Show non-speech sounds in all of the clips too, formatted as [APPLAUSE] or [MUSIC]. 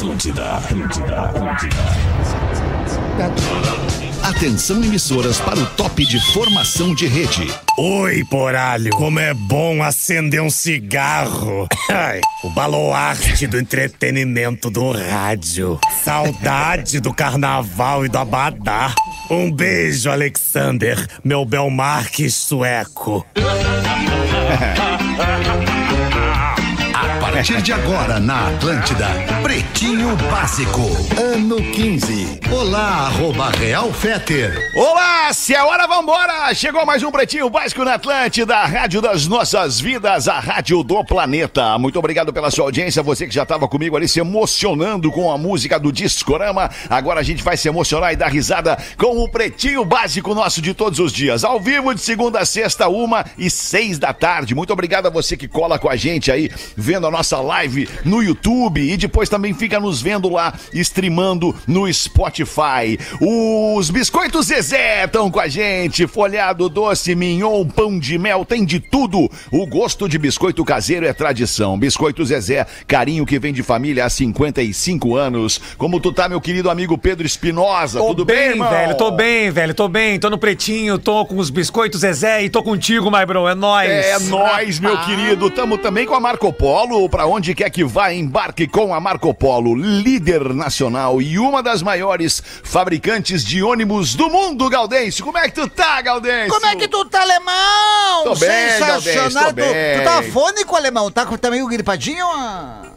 Atlântida, Atlântida, Atlântida. Atenção emissoras para o top de formação de rede. Oi, poralho, como é bom acender um cigarro. [LAUGHS] Ai, o baluarte do entretenimento do rádio. Saudade do carnaval e do abadá. Um beijo, Alexander, meu Belmarques sueco. [LAUGHS] Partir de agora na Atlântida, Pretinho Básico, ano 15. Olá, arroba Real Feter. Olá, se é hora, vambora! Chegou mais um Pretinho Básico na Atlântida, a rádio das nossas vidas, a rádio do planeta. Muito obrigado pela sua audiência, você que já estava comigo ali se emocionando com a música do Discorama. Agora a gente vai se emocionar e dar risada com o Pretinho Básico nosso de todos os dias, ao vivo de segunda a sexta, uma e seis da tarde. Muito obrigado a você que cola com a gente aí, vendo a nossa live no YouTube e depois também fica nos vendo lá, streamando no Spotify. Os biscoitos Zezé estão com a gente, folhado doce, mignon, pão de mel, tem de tudo. O gosto de biscoito caseiro é tradição. Biscoito Zezé, carinho que vem de família há 55 anos. Como tu tá, meu querido amigo Pedro Espinosa? Tudo bem, irmão? velho? Tô bem, velho. Tô bem. Tô no pretinho, tô com os biscoitos Zezé e tô contigo, my bro. É nóis. É nóis, meu querido. Tamo também com a Marco Polo. Pra onde quer que vá, embarque com a Marco Polo, líder nacional e uma das maiores fabricantes de ônibus do mundo, Gaudêncio. Como é que tu tá, Gaudêncio? Como é que tu tá, alemão? Tô bem, Sensacional. tô Tu, bem. tu tá afônico, alemão? Tá, com- tá meio gripadinho?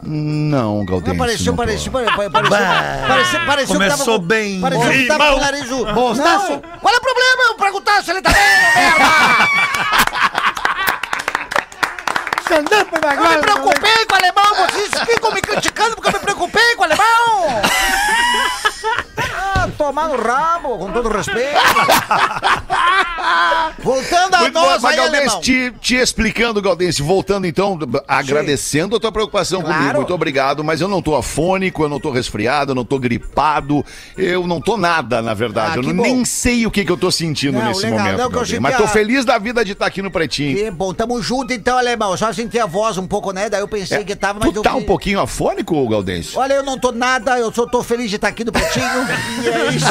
Não, Gaudêncio. Pareceu, pareceu, pareceu, pareceu, pareceu, começou tava, bem. Pareceu que tava com o nariz... Não, qual é o problema? Eu perguntar se ele tá bem, merda! [LAUGHS] Eu me preocupei com o alemão, vocês ficam me criticando porque eu me preocupei com o alemão! [LAUGHS] Ah, tomar no rabo, com todo respeito. [LAUGHS] Voltando a Muito bom, nós mas aí, Gaudense, alemão. te, te explicando, Gaudense, voltando então, agradecendo a tua preocupação Claro. comigo, muito obrigado, mas eu não tô afônico, eu não tô resfriado, eu não tô gripado, eu não tô nada, na verdade, Ah, eu não- bom. nem sei o que, que eu tô sentindo Não, nesse legal, momento, não, mas tô a- feliz da vida de estar aqui no Pretinho. Que bom, tamo junto então, alemão. Só senti a voz um pouco, né? Daí eu pensei que tava, mas tu eu tá vi- um pouquinho afônico, Gaudense? Olha, eu não tô nada, eu só tô feliz de estar aqui no Pretinho. [LAUGHS] e é isso.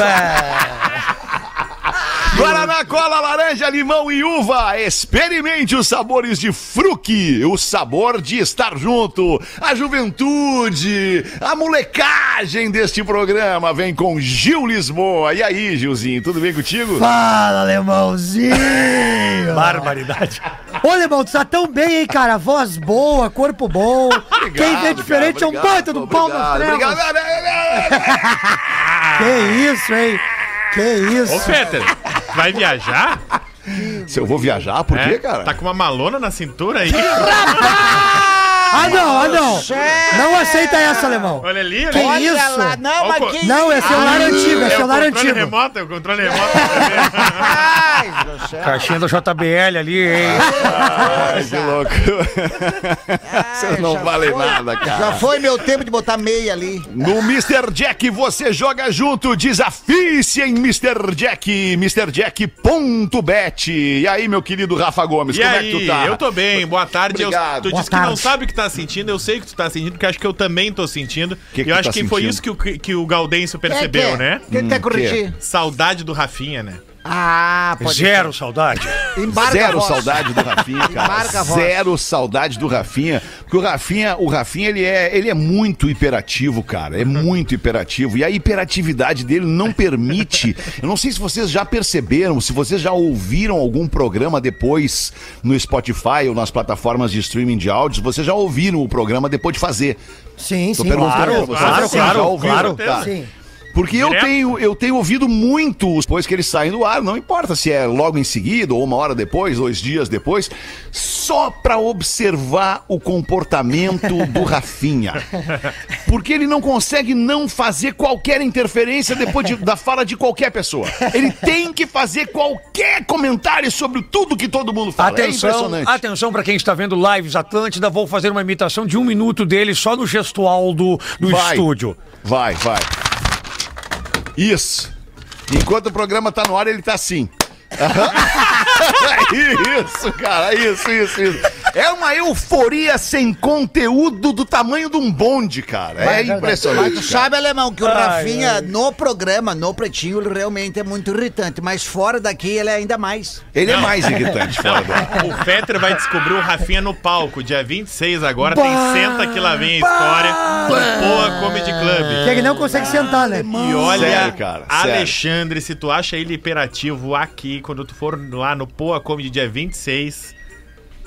Guaraná, cola, laranja, limão e uva. Experimente os sabores de fruque, o sabor de estar junto. A juventude, a molecagem deste programa vem com Gil Lisboa. E aí, Gilzinho, tudo bem contigo? Fala, alemãozinho! [LAUGHS] Barbaridade. Ô, alemão, tu tá tão bem, hein, cara? Voz boa, corpo bom. Quem vê diferente é um baita do pau nas trevas. Obrigado. [LAUGHS] Que isso, hein? Que isso? Ô, Peter, vai viajar? Se eu vou viajar, por É? quê, cara? Tá com uma malona na cintura aí? [LAUGHS] Ah, não, ah, não. Não aceita essa, alemão. Olha ali, Que olha ali. Olha isso? lá, não, Ó, mas que Não, é celular Ah, antigo, é o celular controle antigo. remoto, é o controle remoto. [LAUGHS] Ai. Caixinha do JBL ali, hein? Ai, que louco. Você não já vale foi. nada, cara. Já foi meu tempo de botar meia ali. No Mr. Jack você joga junto, desafie-se em Mr. Jack, MrJack.bet. E aí, meu querido Rafa Gomes, E como aí, é que tu tá? eu tô bem, boa tarde. Eu- Obrigado. tu Boa disse que não tarde. sabe o que tá sentindo, eu sei que tu tá sentindo, porque acho que eu também tô sentindo. Que que e eu acho tá que foi sentindo? isso que o, que o Gaudêncio percebeu, Quem né? Quem quer corrigir? Saudade do Rafinha, né? Ah, pode Zero saudade. Embarca a Zero saudade do Rafinha, cara. Zero saudade do Rafinha. Porque o Rafinha, o Rafinha ele, é, ele é muito hiperativo, cara. É muito hiperativo. E a hiperatividade dele não permite. Eu não sei se vocês já perceberam, se vocês já ouviram algum programa depois no Spotify ou nas plataformas de streaming de áudios, vocês já ouviram o programa depois de fazer. Sim, Tô sim. perguntando claro. pra vocês. claro, claro, já ouviram? claro. Tá. Sim. Porque eu tenho, eu tenho ouvido muito depois que eles saem do ar, não importa se é logo em seguida ou uma hora depois, dois dias depois, só pra observar o comportamento do [LAUGHS] Rafinha. Porque ele não consegue não fazer qualquer interferência depois de- da fala de qualquer pessoa. Ele tem que fazer qualquer comentário sobre tudo que todo mundo fala. é Atenção, impressionante. atenção pra quem está vendo lives Atlântida, vou fazer uma imitação de um minuto dele só no gestual do, do Vai. estúdio. Vai, vai. Isso. Enquanto o programa tá no ar, ele tá assim. [LAUGHS] isso, cara, isso, isso, isso. É uma euforia sem conteúdo do tamanho de um bonde, cara. É Mas impressionante. tu cara. sabe, Alemão, que o Ai, Rafinha, no programa, no Pretinho, ele realmente é muito irritante. Mas fora daqui, ele é ainda mais. Ele é mais irritante fora do ar. O Fetter vai descobrir o Rafinha no palco. Dia 26 agora tem Senta Que Lá Vem a História no Poa Comedy Club. Que ele não consegue sentar, né? E olha, Sério, cara, sério. Alexandre, se tu acha ele hiperativo aqui, quando tu for lá no Poa Comedy dia 26,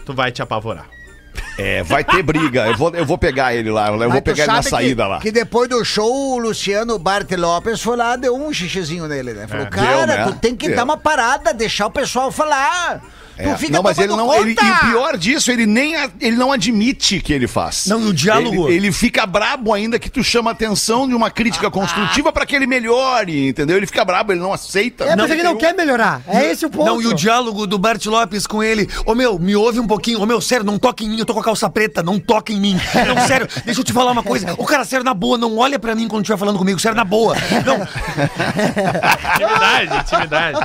tu vai te apavorar. É, vai ter briga. Eu vou, eu vou pegar ele lá. Eu vou Mas tu pegar ele na saída que, lá. Que depois do show, o Luciano Bart Lopes foi lá, deu um xixizinho nele, né? Falou, É. cara, Deu, né? tu tem que Deu. dar uma parada, deixar o pessoal falar. É. Tu fica Não, mas ele não. Ele, e conta. o pior disso, ele nem a- ele não admite que ele faz. Não, e o diálogo- Ele, ele fica brabo ainda que tu chama a atenção de uma crítica construtiva pra que ele melhore, entendeu? Ele fica brabo, ele não aceita. É, mas ele não quer melhorar. É esse o ponto. Não, e o diálogo do Bert Lopes com ele. Ô meu, me ouve um pouquinho. Ô meu, sério, não toca em mim, eu tô com a calça preta, não toca em mim. Não, [LAUGHS] sério, deixa eu te falar uma coisa. O cara, sério, na boa, não olha pra mim quando estiver falando comigo, sério, na boa. Não, [LAUGHS] Intimidade, intimidade.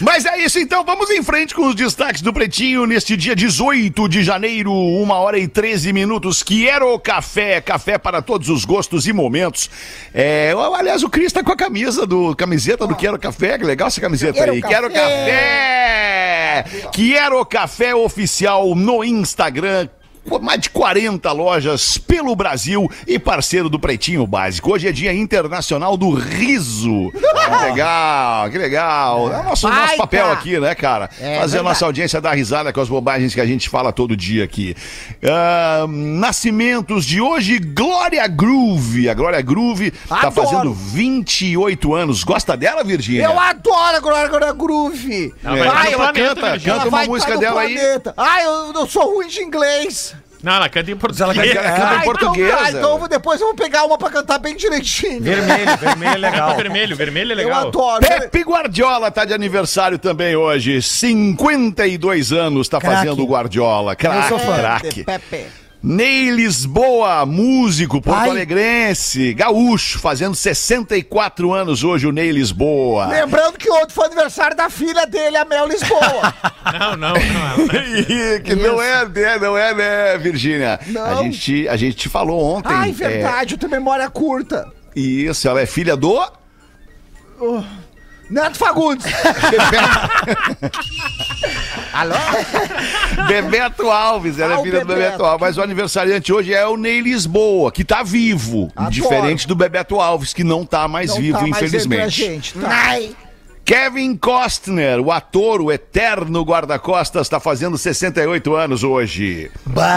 Mas é isso, então vamos em frente com os destaques do Pretinho neste dia 18 de janeiro, uma hora e 13 minutos. Quero café, café para todos os gostos e momentos. É, aliás, o Cris tá com a camisa do camiseta do Quero Café, que legal essa camiseta Quero aí. Quero café! Quero café oficial no Instagram. Mais de 40 lojas pelo Brasil e parceiro do Pretinho Básico. Hoje é Dia Internacional do Riso. Que legal, que legal. É o nosso, nosso papel aqui, né, cara? É Fazer a nossa audiência dar risada com as bobagens que a gente fala todo dia aqui. Ah, nascimentos de hoje, Glória Groove. A Glória Groove tá Adoro. fazendo 28 anos. Gosta dela, Virgínia? Eu adoro agora, agora Groove. Ela É, vai ela planeta, canta, canta uma vai música tá dela aí. planeta. Ai, eu, eu sou ruim de inglês. Não, ela canta em português. Ela canta em Ah, português. Então, tá, então eu depois eu vou pegar uma pra cantar bem direitinho. vermelho, vermelho é legal. [LAUGHS] Vermelho, vermelho é Eu legal. adoro. Pepe Guardiola tá de aniversário também hoje. 52 anos tá Craque. fazendo o Guardiola. Craque, sou fã. craque. Pepe. Ney Lisboa, músico porto-alegrense, gaúcho, fazendo 64 anos hoje o Ney Lisboa. Lembrando que ontem foi aniversário da filha dele, a Mel Lisboa. [LAUGHS] Não, não, não. [LAUGHS] Ih, que não é, né, não é, né, Virgínia? Não. A gente, te- a gente te falou ontem. Ai, verdade, eu tenho memória curta. é, isso, ela é filha do. Neto Fagundes. [LAUGHS] Alô? [LAUGHS] Bebeto Alves, ela Ah, é o filha do Bebeto. Bebeto Alves. Mas o aniversariante hoje é o Ney Lisboa, que tá vivo. Adoro. Diferente do Bebeto Alves, que não tá mais Não vivo, tá mais infelizmente. gente, tá? Kevin Costner, o ator, o eterno guarda-costas, está fazendo 68 anos hoje.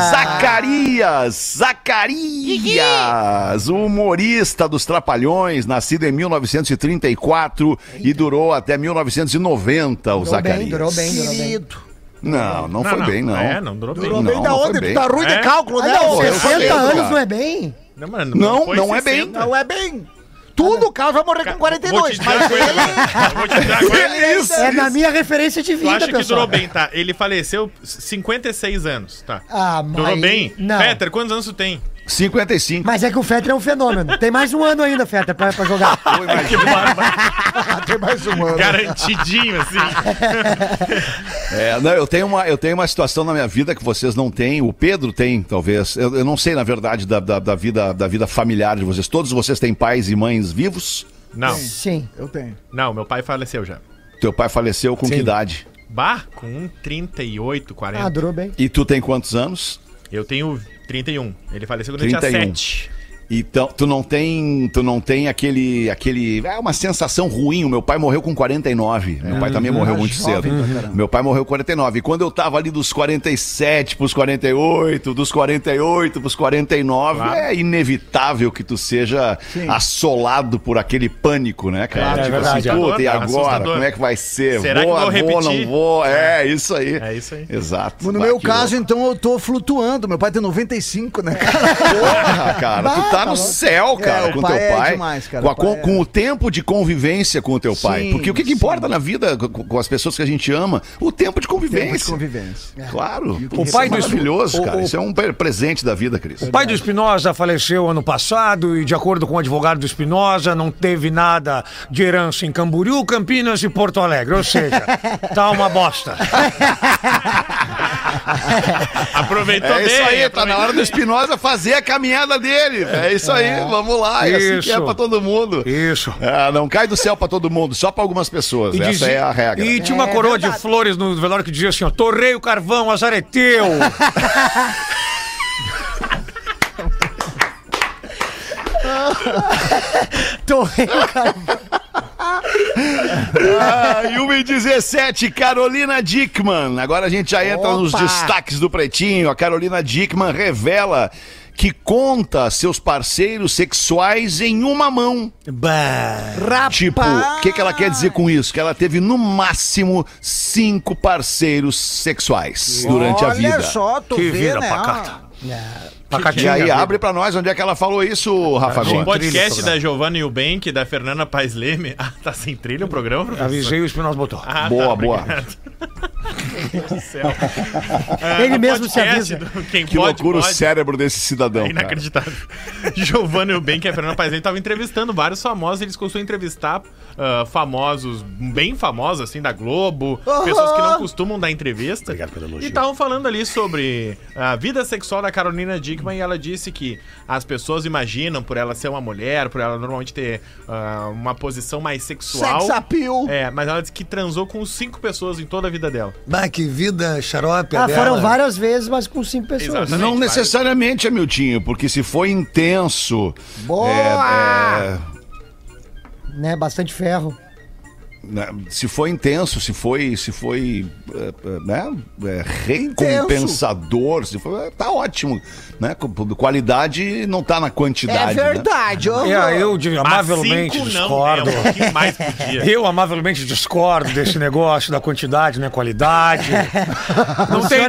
Zacarias, Zacarias, o humorista dos Trapalhões, nascido em 1934 e durou até 1990, o Durou Zacarias. bem, durou bem, durou bem. Querido. Não, não, foi bem, não. É, não durou bem. Durou Não, bem da não onde? bem. Tu tá ruim É? de cálculo, Ah, né? não, ô? eu 60 falei, anos cara. não é bem? Não, mano, Não, foi não é bem. 60. Não é bem. Tudo o Carlos vai morrer com Vou te 42. dizer uma Mas ele... agora. [LAUGHS] Isso. É na minha referência de Tu vida, acha que pessoal. durou bem, tá? Ele faleceu 56 anos, tá? Ah, mas... Durou bem? Não. Peter, quantos anos tu tem? 55. Mas é que o Fetter é um fenômeno. Tem mais um ano ainda, Fetter, pra, pra jogar. [LAUGHS] [LAUGHS] Que. [LAUGHS] Tem mais um ano. Garantidinho, assim. É, não, eu tenho, uma, eu tenho uma situação na minha vida que vocês não têm, o Pedro tem, talvez. Eu, eu não sei, na verdade, da, da, da vida, da vida familiar de vocês. Todos vocês têm pais e mães vivos? Não, Sim. Eu tenho. não, meu pai faleceu já. Teu pai faleceu com que idade? Bah, com um 38, 40. Ah, durou bem. E tu tem quantos anos? Eu tenho 31. Ele faleceu quando eu 31. tinha 7. Então, tu não tem, tu não tem aquele, aquele, é uma sensação ruim. O meu pai morreu com 49. Meu pai também morreu muito cedo. Meu pai morreu com 49. E quando eu tava ali dos 47 pros 48, dos 48 pros 49, Claro. é inevitável que tu seja assolado por aquele pânico, né, cara? Claro, é tipo verdade. assim, puta, e agora? assustador. Como é que vai ser? Será que vou, vou vou, não repetir? vou? É, isso aí. É isso aí. Exato. No Bah, meu que caso, então, eu tô flutuando. Meu pai tem 95, né, cara? Porra, cara, tu tá no céu, cara, É, o com pai teu é pai. demais, cara, com, a- o pai com- é- com o tempo de convivência com o teu pai. Sim, Porque o que, que importa na vida com, com as pessoas que a gente ama? O tempo de convivência. Tempo de convivência. Claro. O Isso pai é do- maravilhoso, o- cara. o- Isso é um pre- presente da vida, Cris. O pai do Espinosa faleceu ano passado e, de acordo com o advogado do Espinosa, não teve nada de herança em Camboriú, Campinas e Porto Alegre. Ou seja, [LAUGHS] tá uma bosta. [LAUGHS] Aproveitou É isso bem. aí, tá na hora do Espinosa fazer a caminhada dele. É isso aí, vamos lá. É assim que é Isso. pra todo mundo. Isso. Ah, não cai do céu pra todo mundo, só pra algumas pessoas. Essa dizia- é a regra. E tinha uma coroa de flores no velório que dizia assim, ó, torrei o carvão, azar é teu. [LAUGHS] Ah, e 1 e 17, Carolina Dickman. Agora a gente já entra nos Opa! destaques do Pretinho. A Carolina Dickman revela que conta seus parceiros sexuais em uma mão. bah. Tipo, o que, que ela quer dizer com isso? Que ela teve no máximo cinco parceiros sexuais durante a vida. Olha só, tu Que vê, vida né? pacata. E Pacatinha. aí, vida. abre pra nós onde é que ela falou isso, Rafa O Gomes. podcast trilha, da Giovanna Eubank, da Fernanda Paes Leme. [LAUGHS] Ah, tá sem trilha o programa, professor? Avisei o Espinosa botou. Ah, Boa, tá, boa. [LAUGHS] do céu. [LAUGHS] Ah, Ele mesmo se avisa. do Quem Que pode, loucura pode. o cérebro desse cidadão. É inacreditável. [LAUGHS] Giovanna Eubank e a Fernanda Paes estavam entrevistando vários famosos. Eles costumam entrevistar ah, famosos, bem famosos, assim, da Globo. Pessoas que não costumam dar entrevista. Obrigado pelo elogio. E estavam falando ali sobre a vida sexual da Carolina Dickman e ela disse que as pessoas imaginam, por ela ser uma mulher, por ela normalmente ter ah, uma posição mais sexual. Sex appeal. É, mas ela disse que transou com cinco pessoas em toda a vida dela. Bah, que vida xarope Ah, dela. foram várias vezes, mas com cinco pessoas. Exato. Não Gente, necessariamente, Amiltinho, porque se foi intenso. Boa! é, é, Né? Bastante ferro. Né, se foi intenso, se foi, se foi é, é, né, é, recompensador, se foi, tá ótimo, né? Com- Qualidade não tá na É quantidade. né? verdade. ó. É, eu de- amavelmente cinco discordo. Não, é. [LAUGHS] Eu amavelmente discordo desse negócio da quantidade, né? Qualidade. [LAUGHS] Não tem,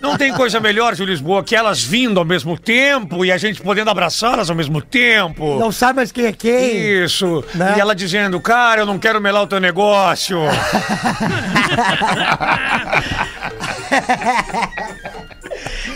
não tem coisa melhor de Lisboa que elas vindo ao mesmo tempo e a gente podendo abraçá-las ao mesmo tempo. Não sabe mais quem é quem. Isso. Né? E ela dizendo, cara, eu não quero melar o teu negócio negócio! [LAUGHS]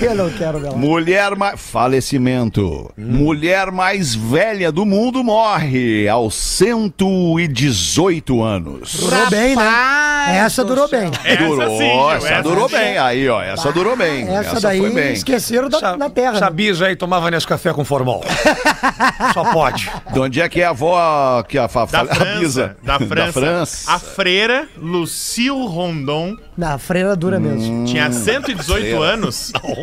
Eu não quero, meu. Mulher mais. Falecimento. Mulher mais velha do mundo morre aos 118 anos. Durou bem, né? Essa durou bem. Essa durou, sim, essa, essa durou sim. bem. Aí, ó, essa durou bem. Essa, daí foi bem. esqueceram da, Sa- na terra. né? Sabia aí, tomava nesse café com formol. [LAUGHS] Só pode. De onde é que é a avó que a, fa- Da fa- França, avisa? da França. França. A freira Lucille Rondon Na freira dura mesmo. tinha 118 freira. [LAUGHS]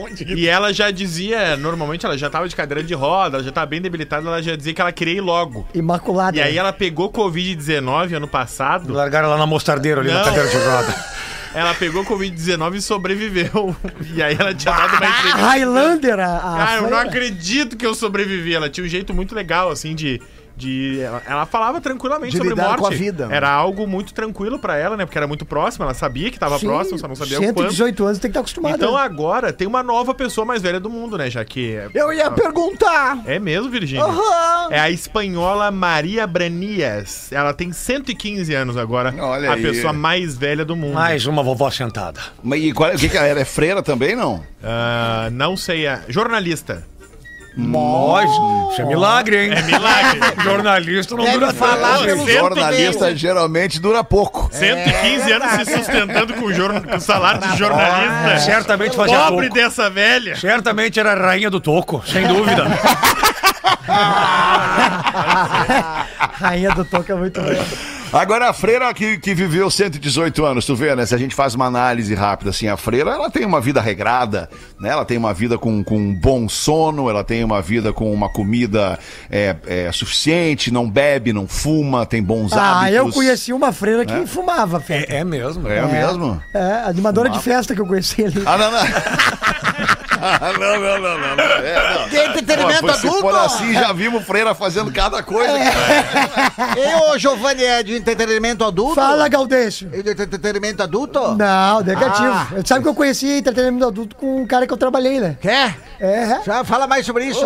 anos. E ela já dizia, normalmente ela já tava de cadeira de roda, ela já tava bem debilitada, ela já dizia que ela queria ir logo. Imaculada. E aí ela pegou Covid-19 ano passado. Largaram ela na mostardeira ali na Não. cadeira de roda. [LAUGHS] Ela pegou Covid-19 e sobreviveu. E aí ela tinha dado uma A entrevista. Highlander, a, a Cara, eu não acredito que eu sobrevivi. Ela tinha um jeito muito legal, assim, de. De ela, ela falava tranquilamente De sobre lidar morte. com a vida. Era algo muito tranquilo pra ela, né? Porque era muito próxima, ela sabia que tava Sim, próxima, só não sabia o quanto. 118 anos tem que estar acostumado. Então né? agora tem uma nova pessoa mais velha do mundo, né? Já que. Eu ia perguntar. É mesmo, Virgínia? Aham. É a espanhola Maria Branias. Ela tem 115 anos agora. Olha a aí. pessoa mais velha do mundo. Mais uma vovó sentada. Mas e qual, o que, que ela era? É freira também, não? Ah, não sei. A... Jornalista. Nós, isso é milagre, hein? É milagre. [LAUGHS] Jornalista não Deve dura falar tanto. pelo- Jornalista geralmente dura pouco. 115 anos se sustentando com, jorn... com salário de jornalista. Certamente fazia Pobre toco. dessa velha. Certamente era a rainha do toco, sem dúvida. [LAUGHS] [LAUGHS] Rainha do toque é muito bom. Agora, a freira que, que viveu 118 anos, tu vê, né? Se a gente faz uma análise rápida, assim, a freira, ela tem uma vida regrada, né? Ela tem uma vida com, com bom sono, ela tem uma vida com uma comida é, é, suficiente, não bebe, não fuma, tem bons Ah, hábitos. eu conheci uma freira que fumava, Fê. É, é mesmo. É, mesmo? É, animadora de festa que eu conheci ali. Ah, não, não. [LAUGHS] Ah, [LAUGHS] não, não, não, não. não. É, não. Tem entretenimento Pô, Se for adulto? assim, já vimos freira fazendo cada coisa. É. cara. Eu, Giovanni, é de entretenimento adulto? Fala, Gaudêncio. É de entretenimento adulto? Não, negativo. Ah. Sabe que eu conheci entretenimento adulto com um cara que eu trabalhei, né? Quer? É. Já fala mais sobre isso. [LAUGHS]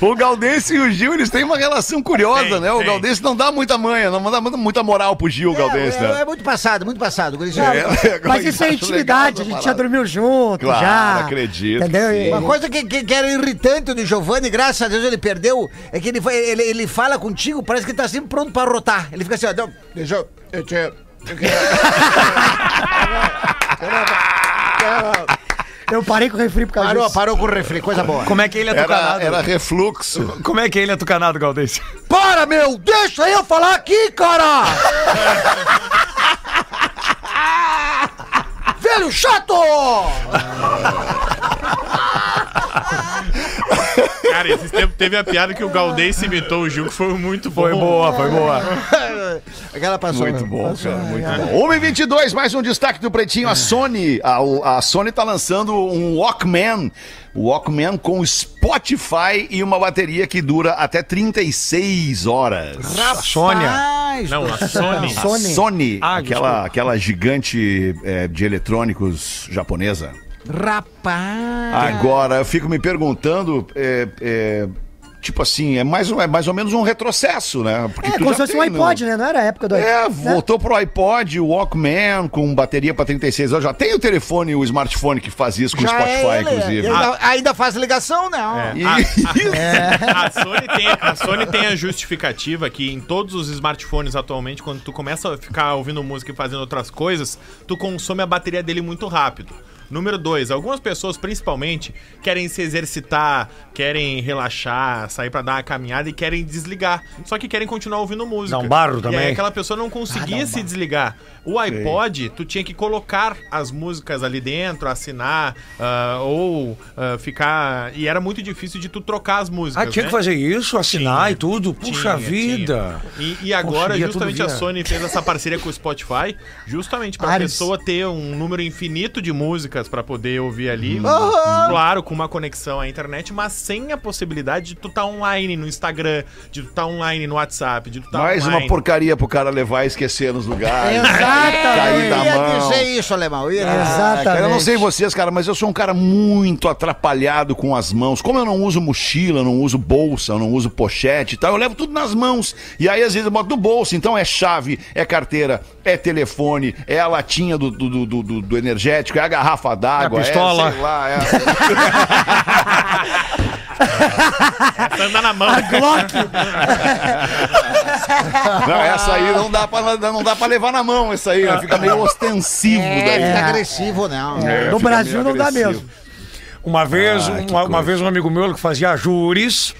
O Galdense e o Gil, eles têm uma relação curiosa, Tem, né? O tem. Galdense não dá muita manha, não dá muita- moral pro Gil, o Galdense, É, é, né? é muito passado, muito passado. É, [LAUGHS] Mas isso é intimidade, a gente já dormiu junto, Claro, já. acredito Entendeu? Uma coisa que, que, que era irritante do Giovanni, graças a Deus ele perdeu, é que ele, ele, ele fala contigo, parece que ele tá sempre pronto pra rotar. Ele fica assim, ó, não, deixa eu. Eu te, eu [LAUGHS] Eu parei com o refri por causa Parou, disso. parou com o refri, coisa boa. Como é que ele é Era, tucanado? era refluxo. Como é que ele é tucanado, Galdês? Para, meu! Deixa eu falar aqui, cara! [LAUGHS] Velho chato! Cara, esses tempos teve a piada que o Galdês imitou o Gil, que foi muito bom. Foi boa, foi boa. [LAUGHS] Aquela passou. Muito bom, cara, muito bom. 1h22, mais um destaque do Pretinho. A Sony, a, a Sony tá lançando um Walkman. O Walkman com Spotify e uma bateria que dura até 36 horas. Sônia. Rapaz, Não, a Sony. A Sony. Sony, Ah, aquela, desculpa. aquela gigante é, de eletrônicos japonesa. Rapaz. Agora, eu fico me perguntando, é, é, tipo assim, é mais, um- é mais ou menos um retrocesso, né? Porque É, como se fosse um tem no- iPod, né? Não era a época do É, iPod. né? voltou pro iPod, o Walkman com bateria pra 36 horas. Já tem o telefone, o smartphone que faz isso com o Já Spotify, é ele, inclusive. Ainda, ainda faz ligação, não. É. E- A, [LAUGHS] a Sony tem, a Sony tem a justificativa que em todos os smartphones atualmente, quando tu começa a ficar ouvindo música e fazendo outras coisas, tu consome a bateria dele muito rápido. Número dois, algumas pessoas, principalmente, querem se exercitar, querem relaxar, sair pra dar uma caminhada e querem desligar. Só que querem continuar ouvindo música. Dá um barro E aí também. aquela pessoa não conseguia se desligar. O iPod, tu tinha que colocar as músicas ali dentro, assinar, ah, ou ah, ficar. E era muito difícil de tu trocar as músicas. Ah, tinha né? que fazer isso, assinar Tinha, e tudo. Puxa Tinha, vida. tinha. E, e agora, Poxa, justamente a. Sony fez essa parceria com o Spotify, justamente pra Ares. pessoa ter um número infinito de músicas pra poder ouvir ali. Hum. Claro, com uma conexão à internet, mas sem a possibilidade de tu estar online no Instagram, de tu estar online no WhatsApp, de tu estar Mais online. uma porcaria pro cara levar e esquecer nos lugares. [LAUGHS] [LAUGHS] Cair Exatamente. Eu ia mão. dizer isso, alemão. Eu ia dizer. Exatamente. Cara, eu não sei vocês, cara, mas eu sou um cara muito atrapalhado com as mãos. Como eu não uso mochila, não uso bolsa, eu não uso pochete e tal, eu levo tudo nas mãos. E aí, às vezes, eu boto no bolso. Então é chave, é carteira, é telefone, é a latinha do, do, do, do- do energético, é a garrafa d'água, É a pistola. é, sei lá, é... Essa [LAUGHS] anda na mão. [LAUGHS] [LAUGHS] [LAUGHS] Não, essa aí não dá pra, não dá pra levar na mão, essa aí, né? fica meio ostensivo É, daí. fica agressivo, não. É, no Brasil não dá mesmo. Uma vez, Ah, uma, uma vez um amigo meu que fazia júris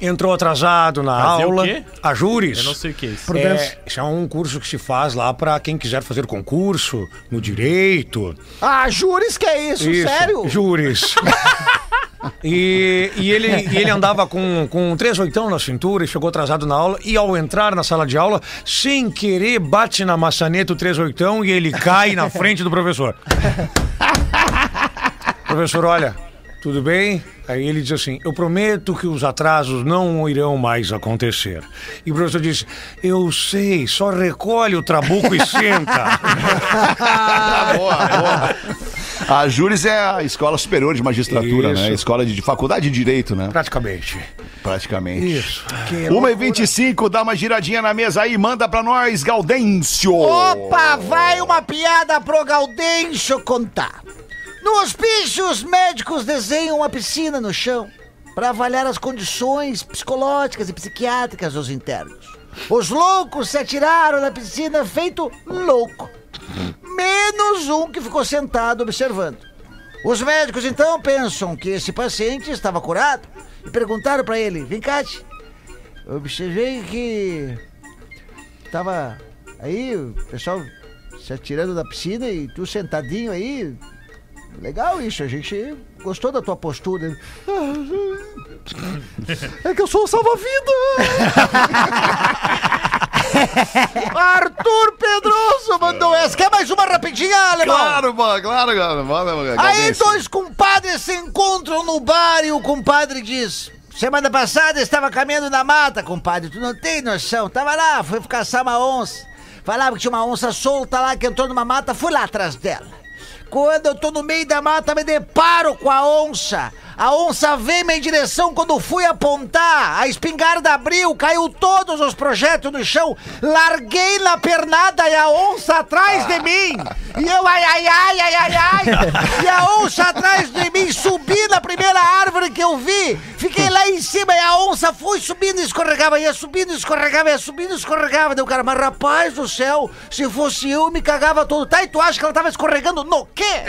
entrou atrasado na Fazia o aula. quê? A júris. Eu não sei o que é isso. É, isso é um curso que se faz lá pra quem quiser fazer concurso no direito. Ah, jures que é isso, sério? Júris. [LAUGHS] E, e ele, e ele andava com, com três oitão na cintura e chegou atrasado na aula. E ao entrar na sala de aula, sem querer, bate na maçaneta o três oitão e ele cai na frente do professor. professor, olha, tudo bem? Aí ele diz assim: Eu prometo que os atrasos não irão mais acontecer. E o professor disse: Eu sei, só recolhe o trabuco e senta. [LAUGHS] Ah, boa, boa. A Júris é a Escola Superior de Magistratura, Isso. né? Escola de, de Faculdade de Direito, né? Praticamente. Praticamente. Isso. 1h25, dá uma giradinha na mesa aí, manda pra nós, Gaudêncio. Opa, vai uma piada pro Gaudêncio contar. No hospício, os médicos desenham uma piscina no chão para avaliar as condições psicológicas e psiquiátricas dos internos. Os loucos se atiraram na piscina feito louco. Menos um que ficou sentado observando. Os médicos então pensam que esse paciente estava curado e perguntaram para ele: Vem cá, observei que tava aí o pessoal se atirando da piscina e tu sentadinho aí. Legal isso, a gente gostou da tua postura. É que eu sou o salva-vida! [LAUGHS] Arthur Pedroso mandou essa. Quer mais uma rapidinha, alemão? Claro, mano, claro, cara. Manda, Aí dois compadres se encontram no bar e o compadre diz: Semana passada estava caminhando na mata, compadre. Tu não tem noção. Tava lá, fui caçar uma onça. Falava que tinha uma onça solta lá que entrou numa mata, fui lá atrás dela. Quando eu tô no meio da mata, me deparo com a onça. A onça veio em direção quando fui apontar. A espingarda abriu, caiu todos os projetos no chão. Larguei na pernada e a onça atrás de mim. E eu, ai, ai, ai, ai, ai, ai. [LAUGHS] E a onça atrás de mim, subi na primeira árvore que eu vi. Fiquei lá em cima e a onça foi subindo e escorregava. Ia subindo, escorregava, ia subindo, escorregava. Deu cara, mas rapaz do céu, se fosse eu, me cagava todo. Tá, e tu acha que ela tava escorregando no quê? [LAUGHS]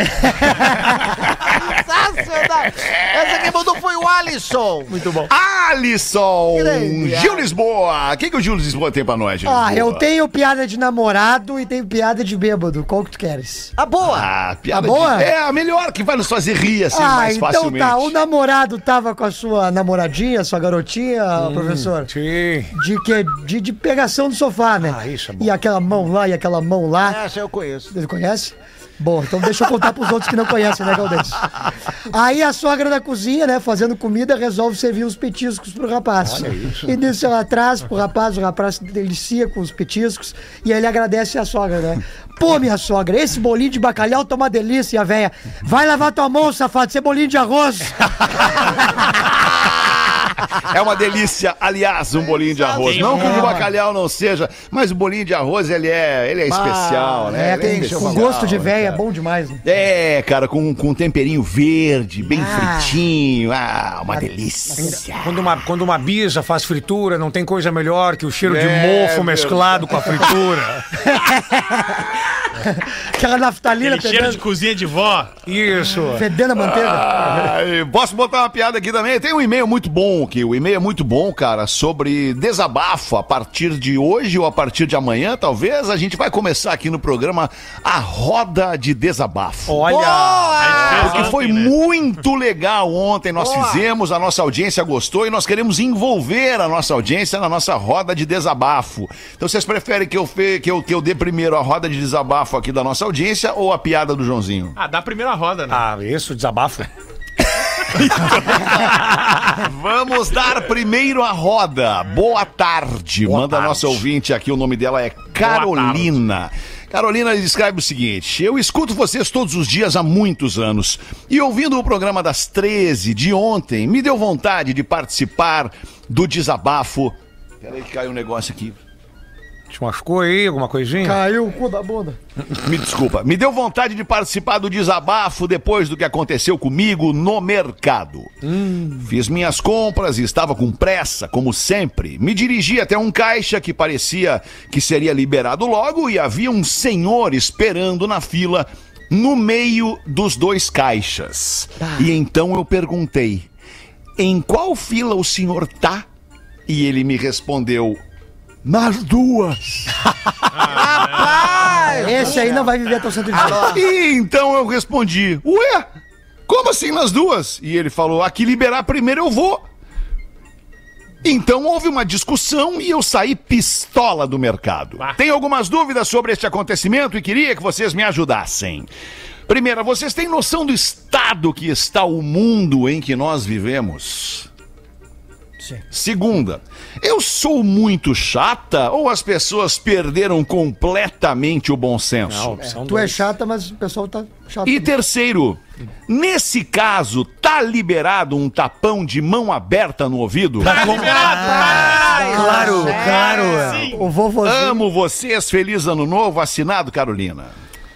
Sensacional. Essa que mandou foi o Alisson. Muito bom. Alisson! Grande, Gil Lisboa! O que, que o Gil Lisboa tem pra nós, Gil Ah, Lisboa? eu tenho piada de namorado e tenho piada de bêbado. Qual que tu queres? A boa. Ah, piada Tá boa? de... É a melhor que vai nos fazer rir assim ah, mais então facilmente. tá. O namorado tava com a sua namoradinha, sua garotinha, Hum, professor. Sim. De que? De, de pegação do sofá, né? Ah, isso é bom. E aquela mão lá e aquela mão lá. Essa eu conheço. Ele conhece? Bom, então deixa eu contar pros outros que não conhecem, né, Galdês? Aí a sogra da cozinha, né, fazendo comida, resolve servir os petiscos pro rapaz. E nisso ela traz pro rapaz, o rapaz delicia com os petiscos, e aí ele agradece a sogra, né? Pô, minha sogra, esse bolinho de bacalhau tá uma delícia, velha. Vai lavar tua mão, safado, isso é bolinho de arroz. [LAUGHS] [LAUGHS] É uma delícia, aliás, um bolinho de arroz. Não que o de É. bacalhau não seja, mas o bolinho de arroz, ele é, ele é especial, né? É, Ele tem, especial, com gosto de velha, é cara? bom demais. Né? É, cara, com, com um temperinho verde, bem Ah. fritinho. Ah, uma delícia. Quando uma, quando uma bisa faz fritura, não tem coisa melhor que o cheiro de É, mofo meu. mesclado com a fritura. [LAUGHS] Aquela naftalina Aquele cheiro de cozinha de vó. Isso. fedendo a manteiga. Ai, posso botar uma piada aqui também? Tem um e-mail muito bom aqui. O e-mail é muito bom, cara, sobre desabafo. A partir de hoje ou a partir de amanhã, talvez, a gente vai começar aqui no programa a roda de desabafo. Olha. Porque foi ontem, né? muito legal ontem, nós Boa. fizemos, a nossa audiência gostou e nós queremos envolver a nossa audiência na nossa roda de desabafo. Então vocês preferem que eu, fe- que eu, que eu dê primeiro a roda de desabafo aqui da nossa audiência ou a piada do Joãozinho? Ah, dá a primeira roda, né? Ah, isso, desabafo. [LAUGHS] Vamos dar primeiro a roda. Boa tarde. Manda a tarde. nossa ouvinte aqui, o nome dela é Carolina. Carolina escreve o seguinte: Eu escuto vocês todos os dias há muitos anos. E ouvindo o programa das 13 de ontem, me deu vontade de participar do desabafo. Peraí que caiu um negócio aqui. Te machucou aí, alguma coisinha? Caiu o cu da bunda. Me desculpa. Me deu vontade de participar do desabafo depois do que aconteceu comigo no mercado. Fiz minhas compras e estava com pressa, como sempre. Me dirigi até um caixa que parecia que seria liberado logo e havia um senhor esperando na fila no meio dos dois caixas. E então eu perguntei: em qual fila o senhor tá? E ele me respondeu: nas duas. Esse aí não vai viver até o 118. E então eu respondi: Ué, como assim nas duas? E ele falou: Aqui liberar primeiro eu vou. Então houve uma discussão e eu saí pistola do mercado. Ah. Tenho algumas dúvidas sobre este acontecimento e queria que vocês me ajudassem. Primeira, vocês têm noção do estado que está o mundo em que nós vivemos? Segunda, eu sou muito chata ou as pessoas perderam completamente o bom senso? opção Tu é chata, mas o pessoal tá chato. E terceiro, nesse caso, tá liberado um tapão de mão aberta no ouvido? Tá liberado, liberado. Claro, claro. Sim. O vovozinho. Amo vocês, feliz ano novo, assinado Carolina.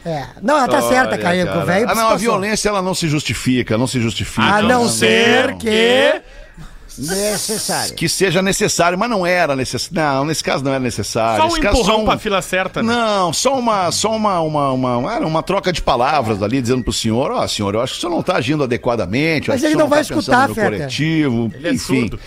É. Não, ela tá certa, Olha, Caio. cara. O velho Ah, não, a violência ela não se justifica, não se justifica. A não ser que. Necessário. que seja necessário, mas não era necessário. Não, nesse caso não era necessário. Só um empurrão um- pra fila certa, né? Não, só uma, só uma, uma, uma, era uma troca de palavras ali, dizendo pro senhor, ó, senhor, eu acho que o senhor não tá agindo adequadamente. eu Mas acho que ele o senhor não vai tá pensando escutar, no Feta. coletivo, Ele é enfim. surdo.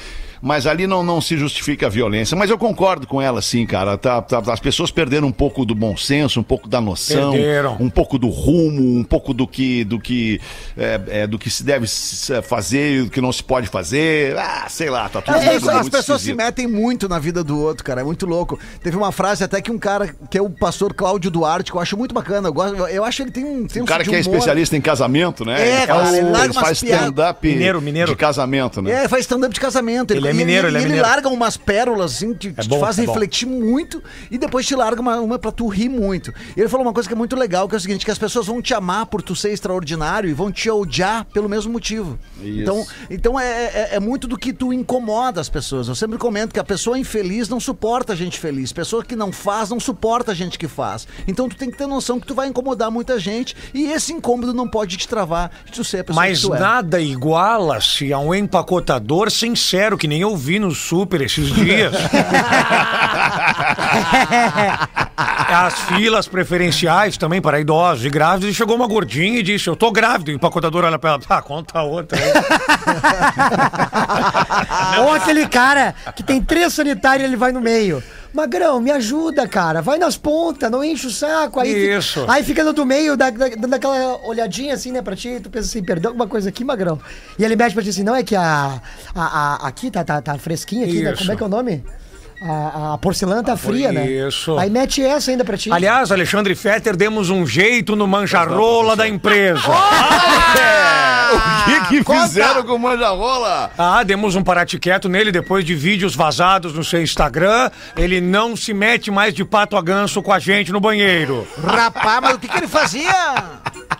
Mas ali não, não se justifica a violência. Mas eu concordo com ela, sim, cara. Tá, tá- as pessoas perderam um pouco do bom senso, um pouco da noção, Perderam. um pouco do rumo, um pouco do que, do que, é, é, do que se deve se fazer e do que não se pode fazer. Ah, sei lá, tá tudo muito- pessoas, as muito pessoas se esquisito. metem muito na vida do outro, cara. É muito louco. Teve uma frase até que um cara, que é o pastor Cláudio Duarte, que eu acho muito bacana. Eu, gosto, eu acho que ele tem um. Tem O um cara de que é humor. especialista em casamento, né? É, ele cara, faz, ele ele faz stand-up Mineiro, mineiro. de casamento, né? É, faz stand-up de casamento. Ele é mineiro, ele é ele mineiro. larga umas pérolas, assim, que que bom, te fazem é bom. refletir muito e depois te larga uma, uma pra tu rir muito. E ele falou uma coisa que é muito legal, que é o seguinte, que as pessoas vão te amar por tu ser extraordinário e vão te odiar pelo mesmo motivo. Então, então é, é, é muito do que tu incomoda as pessoas. Eu sempre comento que a pessoa infeliz não suporta a gente feliz. Pessoa que não faz não suporta a gente que faz. Então tu tem que ter noção que tu vai incomodar muita gente e esse incômodo não pode te travar de tu ser a pessoa Mas que tu é. nada iguala-se a um empacotador sincero, que nem eu vi no super esses dias. [LAUGHS] As filas preferenciais também para idosos e grávidos. E chegou uma gordinha e disse: Eu tô grávido. E o empacotador olha pra ela: Ah, conta outra. aí." [LAUGHS] Ou aquele cara que tem três sanitários e ele vai no meio. Magrão, me ajuda, cara. Vai nas pontas, não enche o saco. Aí fica- Isso. aí fica no do meio, dá- dá- dando aquela olhadinha assim, né, pra ti. Tu pensa assim, perdão alguma coisa aqui, Magrão. E ele mexe pra ti assim, não é que a. a, a- aqui tá, tá, tá fresquinha aqui, né? Como é que é o nome? A, a porcelana tá fria, né? isso. Aí mete essa ainda pra ti. Aliás, Alexandre Fetter, demos um jeito no manjarrola da empresa. [LAUGHS] O que que fizeram com o Manjarrola? Ah, demos um paratiqueto nele depois de vídeos vazados no seu Instagram. Ele não se mete mais de pato a ganso com a gente no banheiro. Rapaz, mas o que, que ele fazia?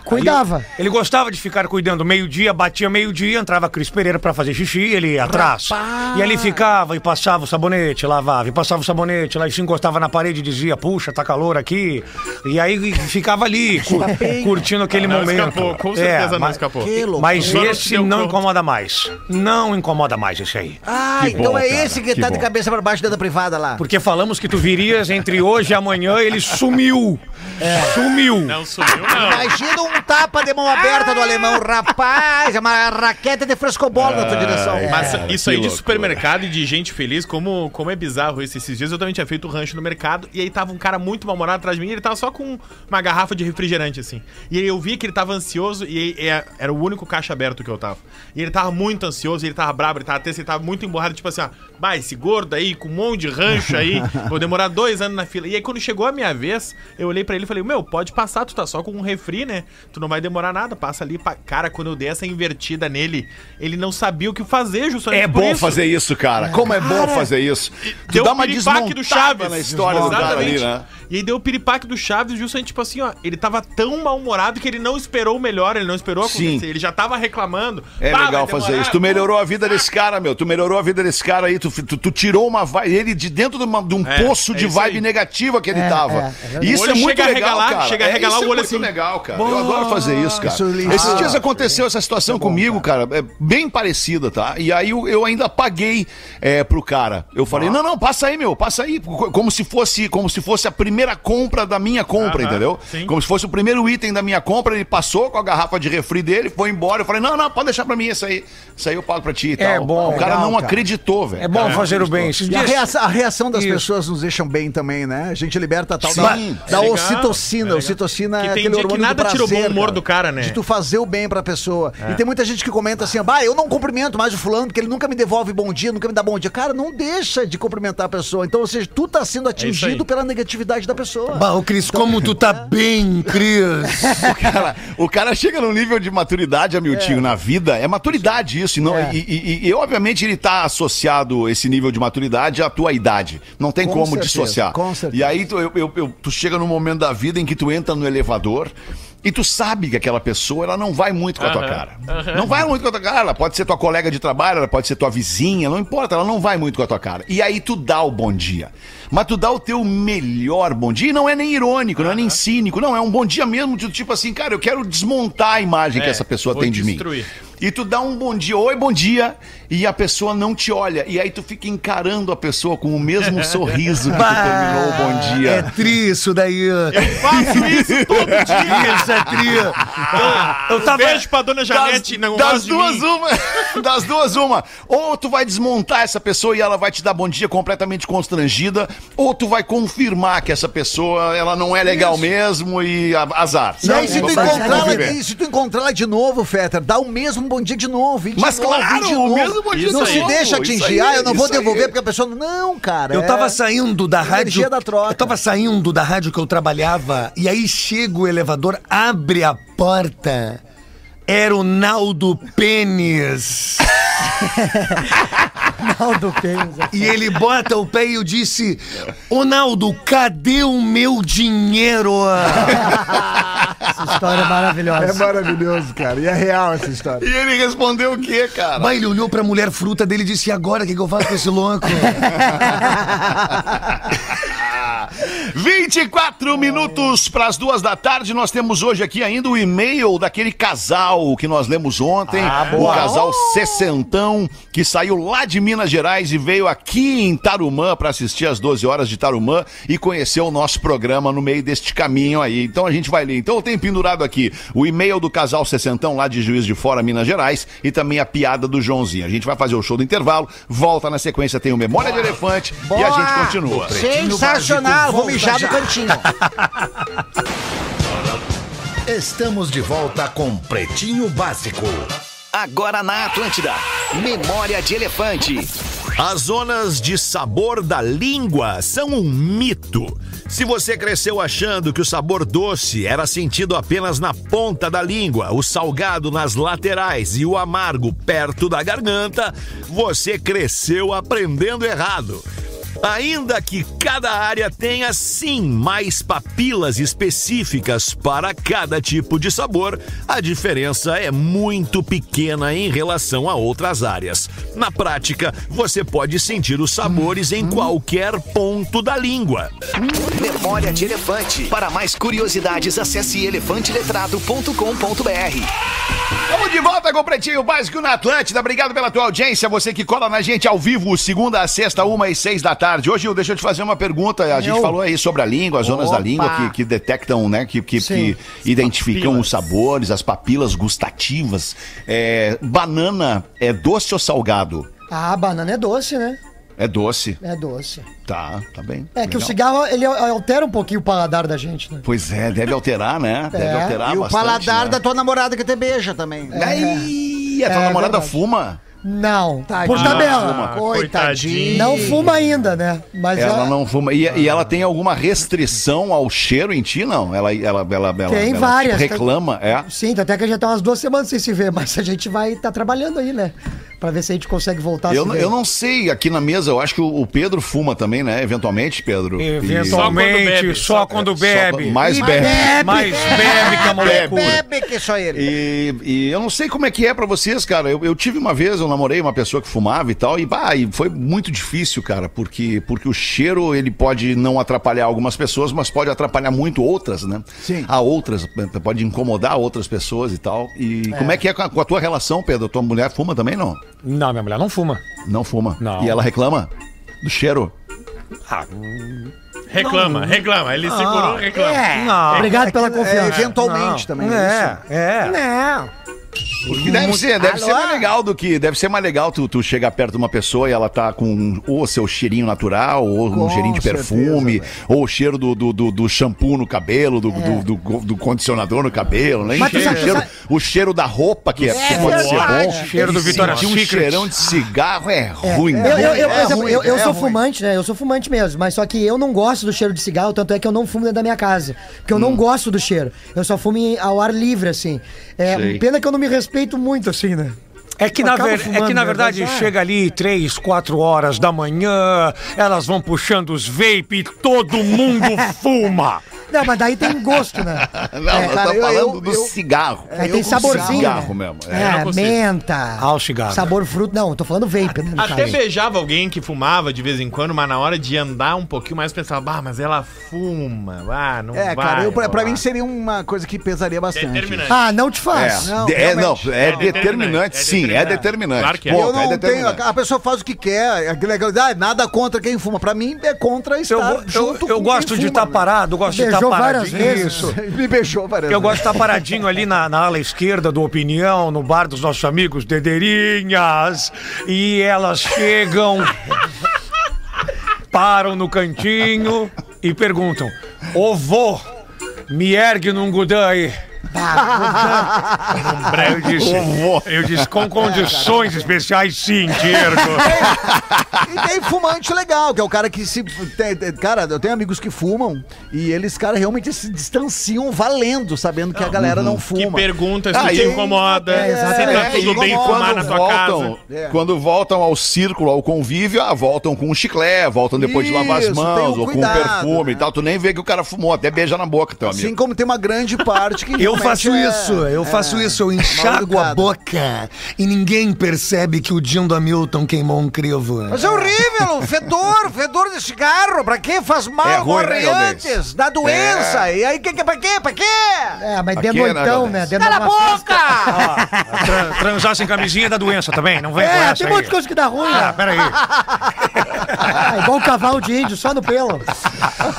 Cuidava. Ele gostava de ficar cuidando. Meio-dia, batia meio-dia, entrava Cris Pereira pra fazer xixi, ele ia atrás. E ali ficava e passava o sabonete, lavava, e passava o sabonete, lá e se encostava na parede e dizia, puxa, tá calor aqui. E aí ficava ali, [LAUGHS] cu- curtindo aquele Não momento. escapou, com certeza não mas- escapou. Mas não esse não incomoda mais. Não incomoda mais esse aí. Ah, Que então bom, é cara, esse que, que tá bom. de cabeça pra baixo dentro da privada lá. Porque falamos que tu virias entre hoje e amanhã, ele sumiu. Sumiu. Não sumiu, não. Imagina um tapa de mão aberta do alemão, rapaz, é uma raquete de frescobola na tua direção. Mas isso aí de supermercado e de gente feliz, como, como é bizarro isso. Esses dias eu também tinha feito rancho no mercado e aí tava um cara muito mal-humorado atrás de mim e ele tava só com uma garrafa de refrigerante, assim. E aí eu vi que ele tava ansioso e aí, é- era o único caixa aberto que eu tava. E ele tava muito ansioso, ele tava brabo, ele tava tenso, ele tava muito emborrado, tipo assim, ó, vai, esse gordo aí, com um monte de rancho aí, [LAUGHS] vou demorar dois anos na fila. E aí quando chegou a minha vez, eu olhei pra ele e falei, meu, pode passar, tu tá só com um refri, né? Tu não vai demorar nada, passa ali. Pa... Cara, quando eu dei essa invertida nele, ele não sabia o que fazer, justamente É bom isso. fazer isso, cara. Como é bom fazer isso. Tu Deu dá uma piripaque do desmontada Chaves. na história do cara ali, né? E aí deu o piripaque do Chaves, justamente tipo assim, ó. Ele tava tão mal-humorado que ele não esperou o melhor, ele não esperou acontecer. Sim. Ele já tava reclamando. É "Bah, legal vai fazer demorar, isso. Tu pô." melhorou a vida desse cara, meu. Tu melhorou a vida desse cara aí. Tu, tu, tu tirou uma vibe. Ele de dentro de, uma- de um É, poço é de vibe aí. negativa que ele É, tava. é, é isso olho é muito chega a legal, regalar, cara. chega a É, regalar isso o olho é muito assim. legal, cara. Eu adoro fazer isso, cara. Isso é. Esses dias aconteceu essa situação comigo, cara. É bem parecida, tá? E aí eu, eu ainda paguei é, pro cara. Eu falei, não, não, passa aí, meu, passa aí. Co- Como se fosse, como se fosse a primeira compra da minha compra, Aham, entendeu? sim. Como se fosse o primeiro item da minha compra. Ele passou com a garrafa de refri dele, foi embora. Eu falei, não, não, pode deixar pra mim isso aí. Isso aí eu pago pra ti e É tal. bom, o cara legal, não cara. acreditou, velho. É bom fazer o bem. E a reação, a reação das Isso. pessoas nos deixam bem também, né? A gente liberta a tal da, Sim, da legal, ocitocina. é legal. ocitocina Que é tem aquele dia que hormônio nada do tira o bom humor do cara, né? De tu fazer o bem pra pessoa. E tem muita gente que comenta assim, bah, eu não cumprimento mais o fulano porque ele nunca me devolve bom dia, nunca me dá bom dia. Cara, não deixa de cumprimentar a pessoa. Então, ou seja, tu tá sendo atingido aí. pela negatividade da pessoa. Bah, ô Cris, como tu tá bem, Cris. [LAUGHS] O cara, o cara chega num nível de maturidade, Amiltinho, na vida. É maturidade isso. e Não, É. e, e- e, obviamente, ele tá associado, esse nível de maturidade, à tua idade. Não tem Com como certeza, dissociar. com certeza. E aí, tu, eu- eu- eu- tu chega num momento da vida em que tu entra no elevador. E tu sabe que aquela pessoa, ela não vai muito com a tua Aham, cara. aham. Não vai muito com a tua cara. Ela pode ser tua colega de trabalho, ela pode ser tua vizinha, não importa, ela não vai muito com a tua cara. E aí tu dá o bom dia. Mas tu dá o teu melhor bom dia. E não é nem irônico, não é nem cínico, não. É um bom dia mesmo, de tipo assim, cara, eu quero desmontar a imagem que É, essa pessoa tem de destruir. mim. E tu dá um bom dia, oi, bom dia, e a pessoa não te olha. E aí tu fica encarando a pessoa com o mesmo [LAUGHS] sorriso que tu terminou o bom É dia. tri isso daí. Faço isso [LAUGHS] todo dia. Isso é tri. Eu, eu tava... Beijo pra dona Janete, não das gosta de duas mim. uma, [LAUGHS] das duas uma. Ou tu vai desmontar essa pessoa e ela vai te dar bom dia completamente constrangida, ou tu vai confirmar que essa pessoa ela não é legal mesmo e azar. E aí, se tu, Não, encontrar ela, e se tu encontrar ela de novo, Fetter, dá o mesmo bom dia de novo. de Mas novo, claro, de o novo. mesmo bom dia Não se novo, deixa atingir. aí, ah, eu não vou isso aí. devolver porque a pessoa. Não, cara. Eu é- tava saindo da rádio. da troca. Eu tava saindo da rádio que eu trabalhava e aí chega o elevador, abre a porta. Era o Naldo Pênis. Naldo Pens. E ele bota o pé e eu disse: Ô Naldo, cadê o meu dinheiro? Essa história é maravilhosa. É maravilhoso, cara. E é real essa história. E ele respondeu o quê, cara? Mas ele olhou pra mulher fruta dele e disse: E agora o que, que eu faço com esse louco? [LAUGHS] 24 minutos para as duas da tarde. Nós temos hoje aqui ainda o e-mail daquele casal que nós lemos ontem. o casal Sessentão, que saiu lá de Minas Gerais e veio aqui em Tarumã para assistir às 12 horas de Tarumã e conhecer o nosso programa no meio deste caminho aí. Então a gente vai ler. Então eu tenho pendurado aqui o e-mail do casal Sessentão lá de Juiz de Fora, Minas Gerais, e também a piada do Joãozinho. A gente vai fazer o show do intervalo, volta na sequência, tem o Memória de Elefante e a gente continua. Sensacional, vou mijar no cantinho. [LAUGHS] Estamos de volta com Pretinho Básico. Agora na Atlântida. Memória de Elefante. As zonas de sabor da língua são um mito. Se você cresceu achando que o sabor doce era sentido apenas na ponta da língua, o salgado nas laterais e o amargo perto da garganta, você cresceu aprendendo errado. Ainda que cada área tenha sim mais papilas específicas para cada tipo de sabor, a diferença é muito pequena em relação a outras áreas. Na prática, você pode sentir os sabores em qualquer ponto da língua. Memória de Elefante. Para mais curiosidades, acesse elefanteletrado.com.br. Estamos de volta com o Pretinho Básico na Atlântida. Obrigado pela tua audiência. Você que cola na gente ao vivo, segunda a sexta, uma e seis da tarde. Hoje, deixa eu te fazer uma pergunta. A gente Eu? falou aí sobre a língua, as zonas da Opa. língua que, que detectam, né? Que, que, que identificam os sabores, as papilas gustativas. É, banana é doce ou salgado? Ah, banana é doce, né? É doce. É doce. Tá, tá bem. É que o Legal. cigarro, ele altera um pouquinho o paladar da gente, né? Pois é, deve alterar, né? [LAUGHS] Deve É. alterar E o bastante, paladar né? da tua namorada que te beija também. Aí, a tua É namorada verdade. fuma? Não, Tadinho. por tabela. fuma. Coitadinho. Não fuma ainda, né? Mas Ela ela- não fuma. E, e ela tem alguma restrição ao cheiro em ti, não? Ela, ela, ela, ela, Tem ela, várias. tipo, reclama, é? Sim, até que já tá umas duas semanas sem se ver, mas a gente vai estar trabalhando aí, né? Pra ver se a gente consegue voltar Eu, a se ver. eu não sei, aqui na mesa, eu acho que o, o Pedro fuma também, né? Eventualmente, Pedro. E- Eventualmente, Só só quando quando bebe. mais E bebe. bebe. Mais bebe que é uma Bebe. Bebe que só ele. E, e eu não sei como é que é pra vocês, cara. Eu, eu tive uma vez, eu namorei uma pessoa que fumava e tal, e, bah, e foi muito difícil, cara, porque, porque o cheiro, ele pode não atrapalhar algumas pessoas, mas pode atrapalhar muito outras, né? Sim. A outras, pode incomodar outras pessoas e tal. E como é que é com a, com a tua relação, Pedro? Tua mulher fuma também, não? Não, minha mulher não fuma. Não fuma. Não. E ela reclama do cheiro? Reclama, reclama. Ele segurou, reclama. Não. Obrigado pela É, confiança. eventualmente também. É, isso. é. Não. Porque deve ser, deve Alô? ser mais legal do que. Deve ser mais legal tu, tu chegar perto de uma pessoa e ela tá com ou o seu cheirinho natural, ou um Com cheirinho de perfume, certeza, ou o cheiro do, do, do- do shampoo no cabelo, do, do, do- do condicionador no cabelo, né? Mas o, sabe- cheiro, sabe- o cheiro da roupa que, é, que É pode ser bom. Cheiro do sentir um cheirão de cigarro é, ruim. Eu, né? eu, eu, por É exemplo, ruim, eu, eu é sou ruim. fumante, né? Eu sou fumante mesmo, mas só que eu não gosto do cheiro de cigarro, tanto é que eu não fumo dentro da minha casa. Porque eu não gosto do cheiro. Eu só fumo ao ar livre, assim. É, Sei. pena que eu não me respeito muito, assim, né? É que, na, ver- é fumando, que, na né? verdade, ah. chega ali três, quatro horas da manhã, elas vão puxando os vape e todo mundo [LAUGHS] fuma. Não, mas daí tem gosto, né? [LAUGHS] Não, nós cara, eu- falando eu- do eu- cigarro. Aí eu tem saborzinho. cigarro né? mesmo, é. Eu não É, menta. Ah, o cigarro. Sabor fruto. Não, eu tô falando vape, né? Até caso. beijava alguém que fumava de vez em quando, mas na hora de andar um pouquinho mais pensava, bah, mas ela fuma, ah, não É, vai. cara, eu, pra, pra rolar." mim seria uma coisa que pesaria bastante. Determinante. Ah, não te É, faz. Não, de- é, não, é, É determinante, é sim, é determinante. Claro que é. Eu não tenho. A pessoa faz o que quer. É legal. Ah, nada contra quem fuma. Pra mim, é contra estar Eu, go- eu, junto eu com gosto de estar né? parado, gosto de estar Beijou várias paradinho. vezes. Isso. Me beijou várias Eu gosto de vezes. estar paradinho ali na, na ala esquerda do Opinião, no bar dos nossos amigos Dedeirinhas. E elas chegam, param no cantinho e perguntam: Ô vô, me ergue num gudã aí. [LAUGHS] Eu disse, eu disse, com condições especiais, sim, Dirgo. [LAUGHS] E tem fumante legal, que é o cara que se. tem- tem- cara, eu tenho amigos que fumam e eles, cara, realmente se distanciam valendo, sabendo que a galera não Que fuma. pergunta se Ah, te e- incomoda, É, se tá exatamente. tudo bem Incomoda, fumar na tua voltam, casa. É. quando voltam ao círculo, ao convívio, ah, voltam com um chiclete, voltam depois de lavar as Isso, tem mãos, um ou com um cuidado, perfume né? e tal. Tu nem vê que o cara fumou, até beija na boca, teu amigo. Assim como tem uma grande parte que. [LAUGHS] Eu realmente faço é- isso, eu é faço isso, eu mal enxago a boca e ninguém percebe que o Dindo Hamilton queimou um crivo. Mas é horrível, fedor, fedor de cigarro. Pra quê? Faz mal, É morre né, Galdês? antes, dá doença. E aí, que, que, pra quê? Pra quê? É, mas Aqui, dentro né, então, né? Dentro Cala de a boca! [LAUGHS] Tran- transar sem camisinha dá doença também, não vem com É, essa tem um monte de coisa que dá ruim, Ah, peraí. [LAUGHS] Ah, igual um cavalo de índio, só no pelo.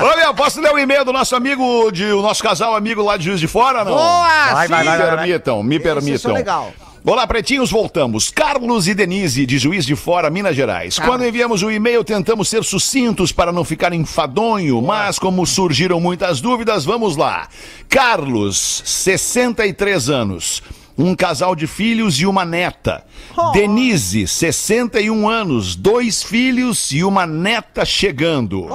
Olha, posso ler o e-mail do nosso amigo, de, o nosso casal amigo lá de Juiz de Fora, não? Boa, Vai, sim. vai, vai, Me vai. permitam, me Esses são permitam. legal. Olá, pretinhos, voltamos. Carlos e Denise, de Juiz de Fora, Minas Gerais. Quando enviamos o e-mail, tentamos ser sucintos para não ficar enfadonho, mas como surgiram muitas dúvidas, vamos lá. Carlos, 63 anos. Um casal de filhos e uma neta. Denise, 61 anos, dois filhos e uma neta chegando.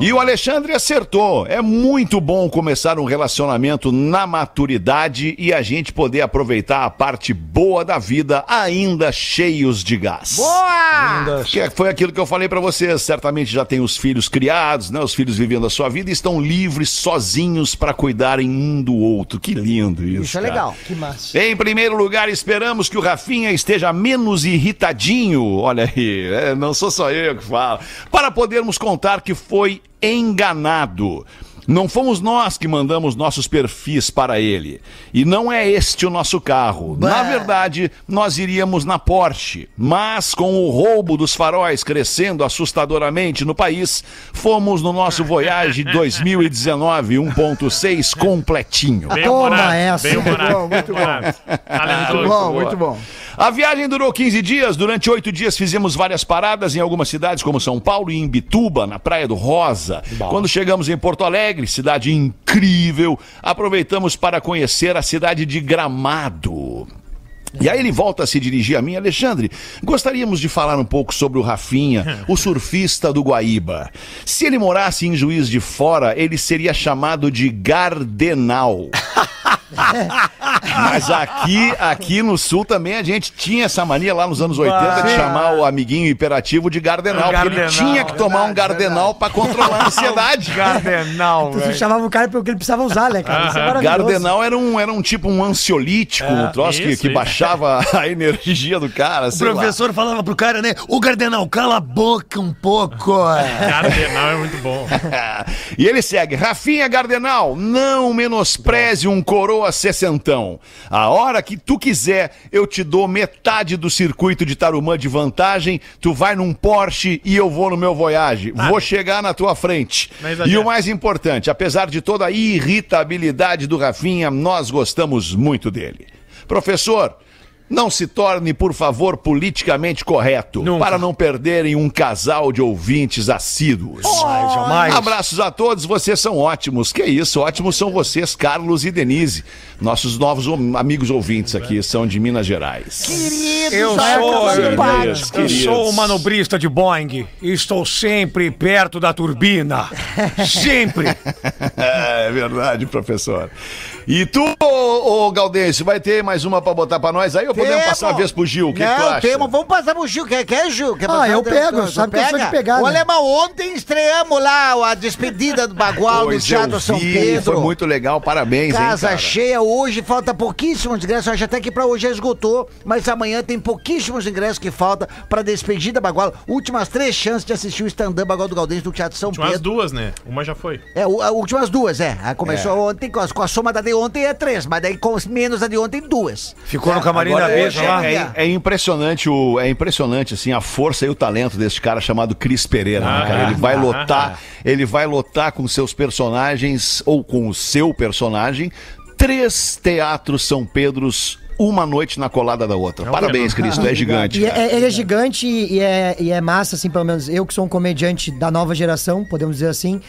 E o Alexandre acertou. É muito bom começar um relacionamento na maturidade e a gente poder aproveitar a parte boa da vida ainda cheios de gás. Boa! Que foi aquilo que eu falei pra vocês. Certamente já tem os filhos criados, né? Os filhos vivendo a sua vida e estão livres, sozinhos pra cuidarem um do outro. Que lindo isso. Isso é cara. legal. Que massa. Em primeiro lugar, esperamos que o Rafinha esteja menos irritadinho. Olha aí, é, não sou só eu que falo. Para podermos contar que foi enganado. Não fomos nós que mandamos nossos perfis para ele. E não é este o nosso carro. Na verdade, nós iríamos na Porsche. Mas com o roubo dos faróis crescendo assustadoramente no país, fomos no nosso Voyage [LAUGHS] 2019 1.6 completinho. Bem Toma essa. Bem humorado. Bom, muito bom. Muito bom, muito bom. A viagem durou 15 dias. Durante oito dias fizemos várias paradas em algumas cidades, como São Paulo e Imbituba, na Praia do Rosa. Quando chegamos em Porto Alegre, cidade incrível, aproveitamos para conhecer a cidade de Gramado. E aí ele volta a se dirigir a mim, Alexandre. Gostaríamos de falar um pouco sobre o Rafinha, o surfista do Guaíba. Se ele morasse em Juiz de Fora, ele seria chamado de Gardenal. [LAUGHS] [LAUGHS] Mas aqui, aqui no sul também a gente tinha essa mania lá nos anos 80 de chamar o amiguinho hiperativo de Gardenal. Porque ele Gardenal, tinha que tomar um Gardenal pra controlar a [LAUGHS] ansiedade. Gardenal, Tu velho. chamava o cara porque ele precisava usar, né, cara? Isso é maravilhoso. Gardenal era um, era um tipo um ansiolítico, um troço que, isso, que isso. baixava [LAUGHS] a energia do cara. O sei lá. professor falava pro cara, né? Ô Gardenal, cala a boca um pouco. Cardenal é muito bom. e ele segue: Rafinha Gardenal, não menospreze um coroa sessentão. A hora que tu quiser, eu te dou metade do circuito de Tarumã de vantagem. Tu vai num Porsche e eu vou no meu Voyage. Vou chegar na tua frente. E o mais importante, apesar de toda a irritabilidade do Rafinha, nós gostamos muito dele. Professor. Não se torne, por favor, politicamente correto, Nunca. para não perderem um casal de ouvintes assíduos. Jamais, jamais. Abraços a todos, vocês são ótimos. Que isso, ótimos são vocês, Carlos e Denise. Nossos novos amigos ouvintes aqui são de Minas Gerais. Queridos, Eu sou, eu, sou um manobrista de Boeing e estou sempre perto da turbina. [LAUGHS] Sempre. É verdade, professor. E tu, ô, ô Galdense, vai ter mais uma pra botar pra nós aí ou podemos passar a vez pro Gil? O que, que tu acha? temos. Vamos passar pro Gil. Quer, quer Gil? Quer Ah, eu Tu- pego, tu- tu sabe que eu sou de pega? pegar, O né? Alemão, ontem estreamos lá a despedida do Bagual do Teatro São Pedro. Foi muito legal, parabéns, Casa hein, cara? cheia hoje, falta pouquíssimos ingressos. Acho até que pra hoje já esgotou, mas amanhã tem pouquíssimos ingressos que falta pra despedida Bagual. Últimas três chances de assistir o stand-up Bagual do Galdense do Teatro São Últimas Pedro. duas, né? Uma já foi. É, o- últimas duas, é. A Começou ontem, com a, com a soma da de ontem é três, mas daí com menos a de ontem, duas. Ficou no camarim da é, mesa lá. é- é impressionante o, é impressionante assim a força e o talento desse cara chamado Cris Pereira, né, cara? Ele vai lotar, ele vai lotar com seus personagens ou com o seu personagem três teatros São Pedros uma noite na colada da outra. Parabéns, Cris, tu é gigante. E é, ele é gigante e é, e é massa, assim, pelo menos eu que sou um comediante da nova geração, podemos dizer assim.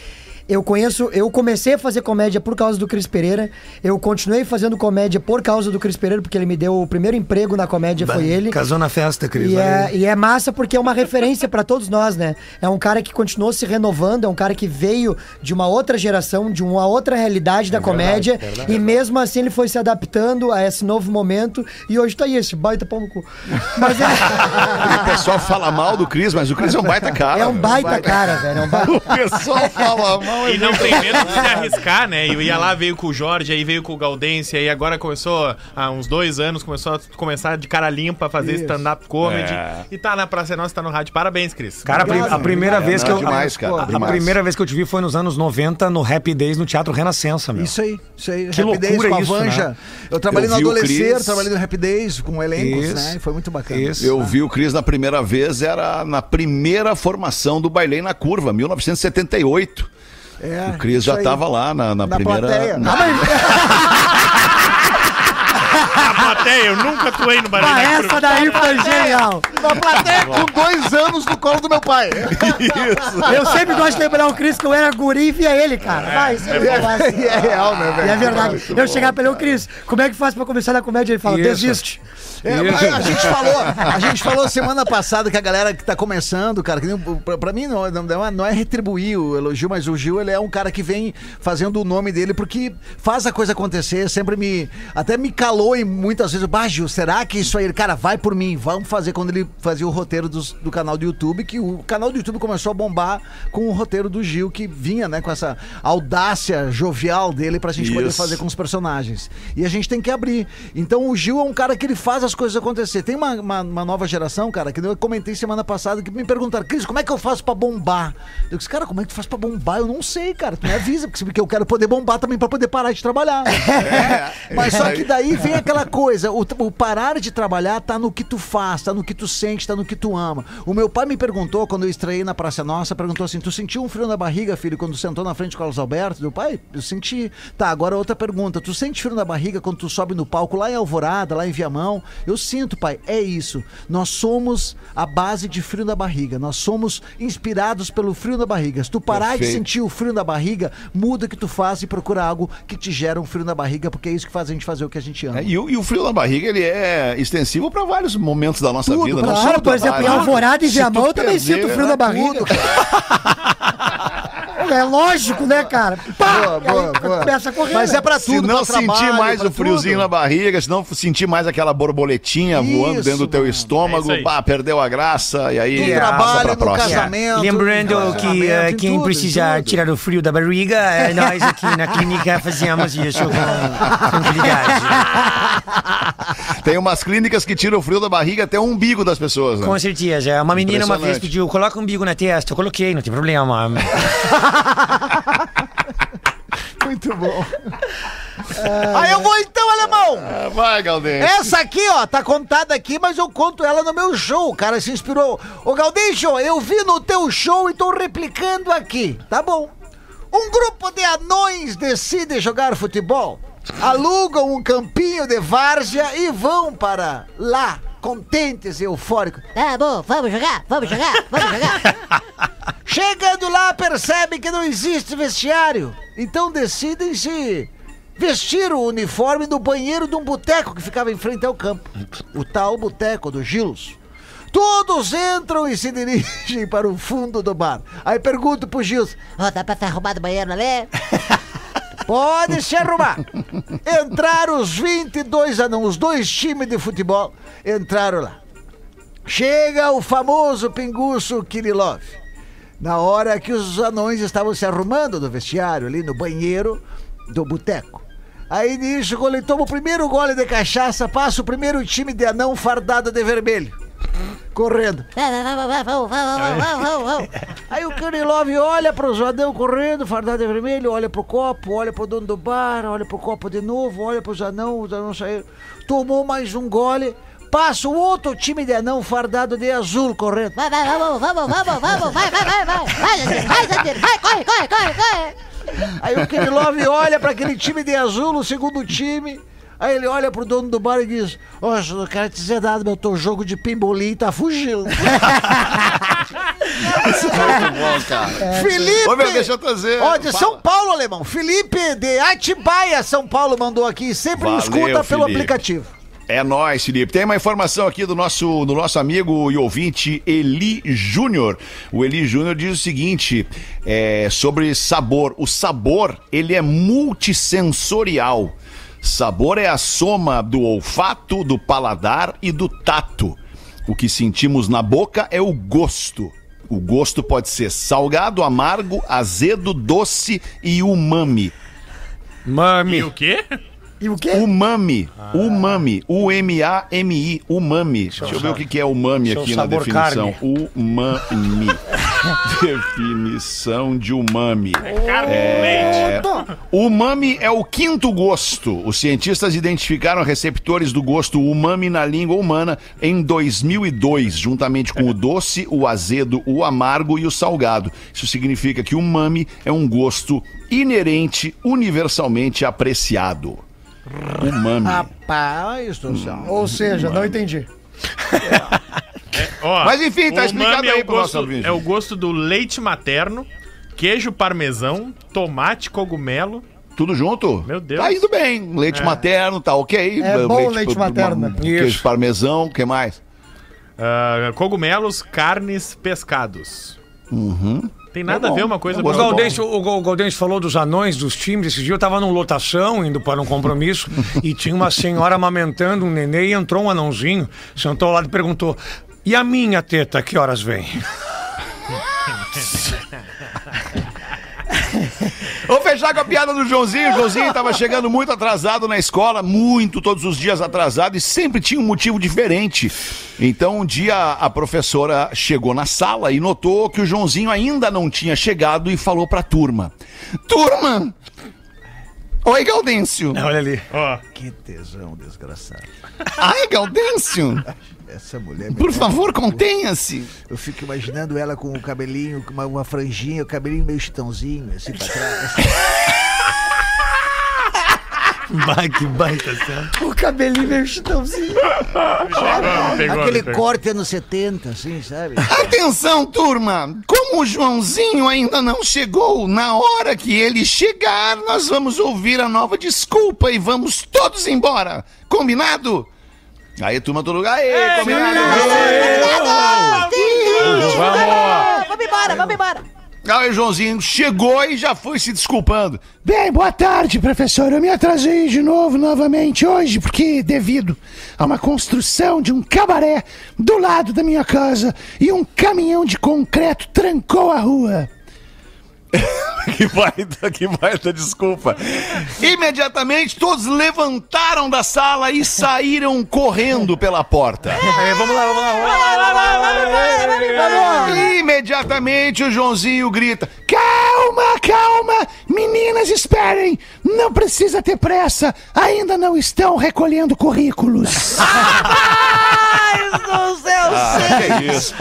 Eu conheço, eu comecei a fazer comédia por causa do Cris Pereira. Eu continuei fazendo comédia por causa do Cris Pereira, porque ele me deu o primeiro emprego na comédia, foi ele. Casou na festa, Cris. E é, e é massa porque é uma referência pra todos nós, né? É um cara que continuou se renovando, é um cara que veio de uma outra geração, de uma outra realidade da comédia. e mesmo assim ele foi se adaptando a esse novo momento. E hoje tá aí, esse baita pau no cu. Mas é, [LAUGHS] O pessoal fala mal do Cris, mas o Cris é um baita cara. é um velho. baita cara, velho. É um baita [LAUGHS] O pessoal fala mal. E não tem medo de se arriscar, né? E ia lá, veio com o Jorge, aí veio com o Gaudência, e agora começou, há uns dois anos, começou a começar de cara limpa a fazer stand-up comedy. É. E tá na Praça Nossa, tá no rádio. Parabéns, Cris. Cara, a, prim- a primeira obrigado. vez que eu. demais, cara, a- primeira vez que eu te vi foi nos anos 90 no Happy Days no Teatro Renascença, meu. Isso aí, isso aí. Que loucura com a isso, Vanja. né? Eu trabalhei Eu no Cris. trabalhei no Happy Days com elencos, Isso. né? E foi muito bacana. Isso. Eu vi o Cris na primeira vez, era na primeira formação do Bailei na Curva, 1978. É, O Cris já estava lá na, na Na primeira. plateia. na- A [LAUGHS] plateia, eu nunca atuei no Ah, Barulho da essa daí foi genial. Na plateia com dois anos no colo do meu pai. Eu sempre gosto de lembrar o Cris que eu era guri e via ele, cara. Vai, isso é, massa. [LAUGHS] E é real, né, velho? E é verdade. Eu chegar pra ele, ô Cris, como é que faz pra começar na comédia? Ele fala, Isso. desiste. É, a gente falou, a gente falou semana passada que a galera que tá começando, cara, que nem, pra, pra mim não, não, é- não é retribuir o elogio, mas o Gil, ele é um cara que vem fazendo o nome dele porque faz a coisa acontecer, sempre me, até me calou e muitas vezes, bah, Gil, será que isso aí, cara, vai por mim, vamos fazer quando ele fazia o roteiro dos- do canal do YouTube, que o canal do YouTube começou a bombar com o roteiro do Gil, que vinha, né, com essa audácia jovial dele pra gente poder Isso. fazer com os personagens. E a gente tem que abrir. Então o Gil é um cara que ele faz as coisas acontecer. Tem uma, uma, uma nova geração, cara, que eu comentei semana passada, que me perguntaram, Cris, como é que eu faço pra bombar? Eu disse, cara, como é que tu faz pra bombar? Eu não sei, cara. Tu me avisa, porque porque eu quero poder bombar também pra poder parar de trabalhar. [LAUGHS] Mas só que daí vem aquela coisa, o, o parar de trabalhar tá no que tu faz, tá no que tu sente, tá no que tu ama. O meu pai me perguntou, quando eu estreiei na Praça Nossa, perguntou assim, tu sentiu um frio na barriga, filho, quando sentou na frente do Carlos Alberto? Meu pai, eu senti. Tá, agora outra pergunta, tu sente frio na barriga quando tu sobe no palco lá em Alvorada, lá em Viamão? Eu sinto, pai, é isso. Nós somos a base de frio na barriga, nós somos inspirados pelo frio na barriga. Se tu parar de Perfeito. sentir o frio na barriga, muda o que tu faz e procura algo que te gera um frio na barriga, porque é isso que faz a gente fazer o que a gente ama. É, e, e o frio na barriga, ele é extensivo para vários momentos da nossa Tudo, vida. não Claro, só no por exemplo, em. Alvorada e Se Viamão eu também perder- sinto frio na barriga. [LAUGHS] É lógico, né, cara? Pá! Boa, boa, boa. Começa a correr. Mas né? é pra Se tudo, não pra trabalho, sentir mais pra o friozinho tudo. na barriga, se não sentir mais aquela borboletinha voando Isso, dentro do teu. É estômago, bah, perdeu a graça e aí No trabalho, pra no próxima. casamento. Lembrando que eh, em quem tudo, precisa tudo. tirar o frio da barriga, eh, nós aqui na clínica fazemos isso com tranquilidade. [LAUGHS] Tem umas clínicas que tiram o frio da barriga até o umbigo das pessoas, né? Com certeza. Uma menina uma vez pediu, coloca um umbigo na testa. Eu coloquei, não tem problema. [LAUGHS] Muito bom. [LAUGHS] Aí eu vou então, alemão! Ah, Vai, Galdêncio. Essa aqui, ó, tá contada aqui, mas eu conto ela no meu show. O cara se inspirou. Ô, Galdêncio, eu vi no teu show e tô replicando aqui. Tá bom. Um grupo de anões decide jogar futebol, alugam um campinho de várzea e vão para lá, contentes e eufóricos. Tá bom, vamos jogar, vamos jogar, vamos jogar. [LAUGHS] Chegando lá, percebem que não existe vestiário. Então decidem se vestir o uniforme no banheiro de um boteco que ficava em frente ao campo. O tal boteco do Gilos. Todos entram e se dirigem [LAUGHS] para o fundo do bar. Aí pergunto pro Gils: Ó, dá pra se arrumar do banheiro ali? [LAUGHS] Pode se arrumar. Entraram os 22 anões, os dois times de futebol entraram lá. Chega o famoso pinguço Kirilov. Na hora que os anões estavam se arrumando no vestiário, ali no banheiro do boteco. Aí nisso, quando ele toma o primeiro gole de cachaça, passa o primeiro time de anão fardado de vermelho. Correndo. Aí o Kirilov olha pro Zadão correndo, fardado de vermelho, olha pro copo, olha pro dono do bar, olha pro copo de novo, olha pro Zanão, o Zanão saiu. Tomou mais um gole, passa o outro time de anão fardado de azul correndo. Vai, vai, vamos, vamos, vamos, vamos, vai, vai, vai, vai. Vai, vai, Jandir, vai, corre, corre, corre, corre. Aí o Kirilov olha pra aquele time de azul, o segundo time. Aí ele olha pro dono do bar e diz: eu não quero te dizer nada, meu teu jogo de pimbolim tá fugindo. [LAUGHS] Muito bom, cara. Felipe! Ô, meu, deixa eu trazer. Ó, de Fala. São Paulo, alemão. Felipe de Atibaia, São Paulo, mandou aqui. Sempre nos Valeu, escuta pelo Felipe. aplicativo. É nóis, Felipe. Tem uma informação aqui do nosso, do nosso amigo e ouvinte Eli Júnior. O Eli Júnior diz o seguinte é, sobre sabor. O sabor, ele é multissensorial. Sabor é a soma do olfato, do paladar e do tato. O que sentimos na boca é o gosto. O gosto pode ser salgado, amargo, azedo, doce e umami. E Mami. o quê? E o quê? Umami, umami, U-M-A-M-I, umami. Deixa eu ver o que que é umami Seu aqui na definição. Umami. [LAUGHS] definição de umami. Carne É, leite. Umami é o quinto gosto. Os cientistas identificaram receptores do gosto umami na língua humana em 2002, juntamente com o doce, o azedo, o amargo e o salgado. Isso significa que umami é um gosto inerente, universalmente apreciado. Umami. Rapaz, estou só. Ou seja, não entendi. Ó, Mas enfim, tá o explicado umami é aí o pro nosso gosto, ouvinte. É o gosto do leite materno, queijo parmesão, tomate, cogumelo. Tudo junto? Meu Deus. Tá indo bem. Leite materno, tá ok. É bom o leite materno. um Queijo Isso. parmesão, o que mais? ah, cogumelos, carnes, pescados. Tem nada É bom, a ver uma coisa é com O a outra. Gaudense, o Gau- Gaudense falou dos anões, dos times. Esse dia eu tava numa lotação, indo para um compromisso, [LAUGHS] e tinha uma senhora amamentando um nenê e entrou um anãozinho, sentou ao lado e perguntou: E a minha teta, que horas vem? Vou fechar com a piada do Joãozinho. O Joãozinho tava chegando muito atrasado na escola, muito, todos os dias atrasado, e sempre tinha um motivo diferente. Então, um dia a professora chegou na sala e notou que o Joãozinho ainda não tinha chegado e falou pra turma: Turma! Oi, Gaudêncio! Olha ali. Ó, Que tesão, desgraçado. Ai, Gaudêncio! Essa mulher Por favor, contenha-se! Eu fico imaginando ela com o cabelinho, com uma, uma franjinha, o cabelinho meio chitãozinho, assim pra trás. [LAUGHS] Vai, que baita cena. O cabelinho meio chitãozinho. pegou, Aquele pegou. corte anos 70, assim, sabe? Atenção, turma! Como o Joãozinho ainda não chegou, na hora que ele chegar, nós vamos ouvir a nova desculpa e vamos todos embora. Combinado? Aí, turma, todo lugar. Aê, combinado! Vamos! Vamos embora, vamos embora. Aí o Joãozinho chegou e já foi se desculpando. Bem, boa tarde, professor. Eu me atrasei de novo, novamente, hoje, porque devido a uma construção de um cabaré do lado da minha casa e um caminhão de concreto trancou a rua. Que baita, que baita desculpa. Imediatamente todos levantaram da sala e saíram correndo pela porta. É, vamos lá, vamos lá, vamos lá. Imediatamente o Joãozinho grita: Calma, calma! Meninas, esperem! Não precisa ter pressa! Ainda não estão recolhendo currículos! Do céu, Ah, é isso?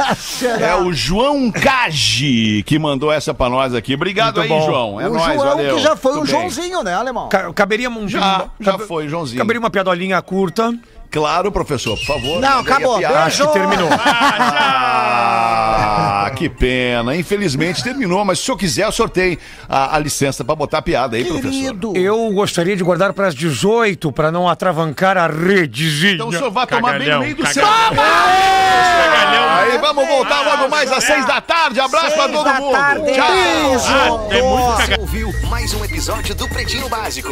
É o João Cage que mandou essa pra nós aqui. Obrigado Muito aí, bom. João. É o nóis, João, valeu. que já foi Tudo um bem. Joãozinho, né, alemão? Ca- Caberia um. Já, já foi, Joãozinho. Caberia uma piadolinha curta. Claro, professor, por favor. Não, acabou. piada. Acho que terminou. Ah, que pena. Infelizmente terminou, mas se o senhor quiser, eu sorteio a, a licença pra botar a piada aí, professor. Querido. Eu gostaria de guardar para as 18 para não atravancar a redezinha. Então o senhor vai tomar bem no meio do seu. Cagalhão. Aí vamos voltar logo mais às seis da tarde. Abraço pra Seis todo mundo. Tchau. Ah, é muito Você ouviu mais um episódio do Pretinho Básico.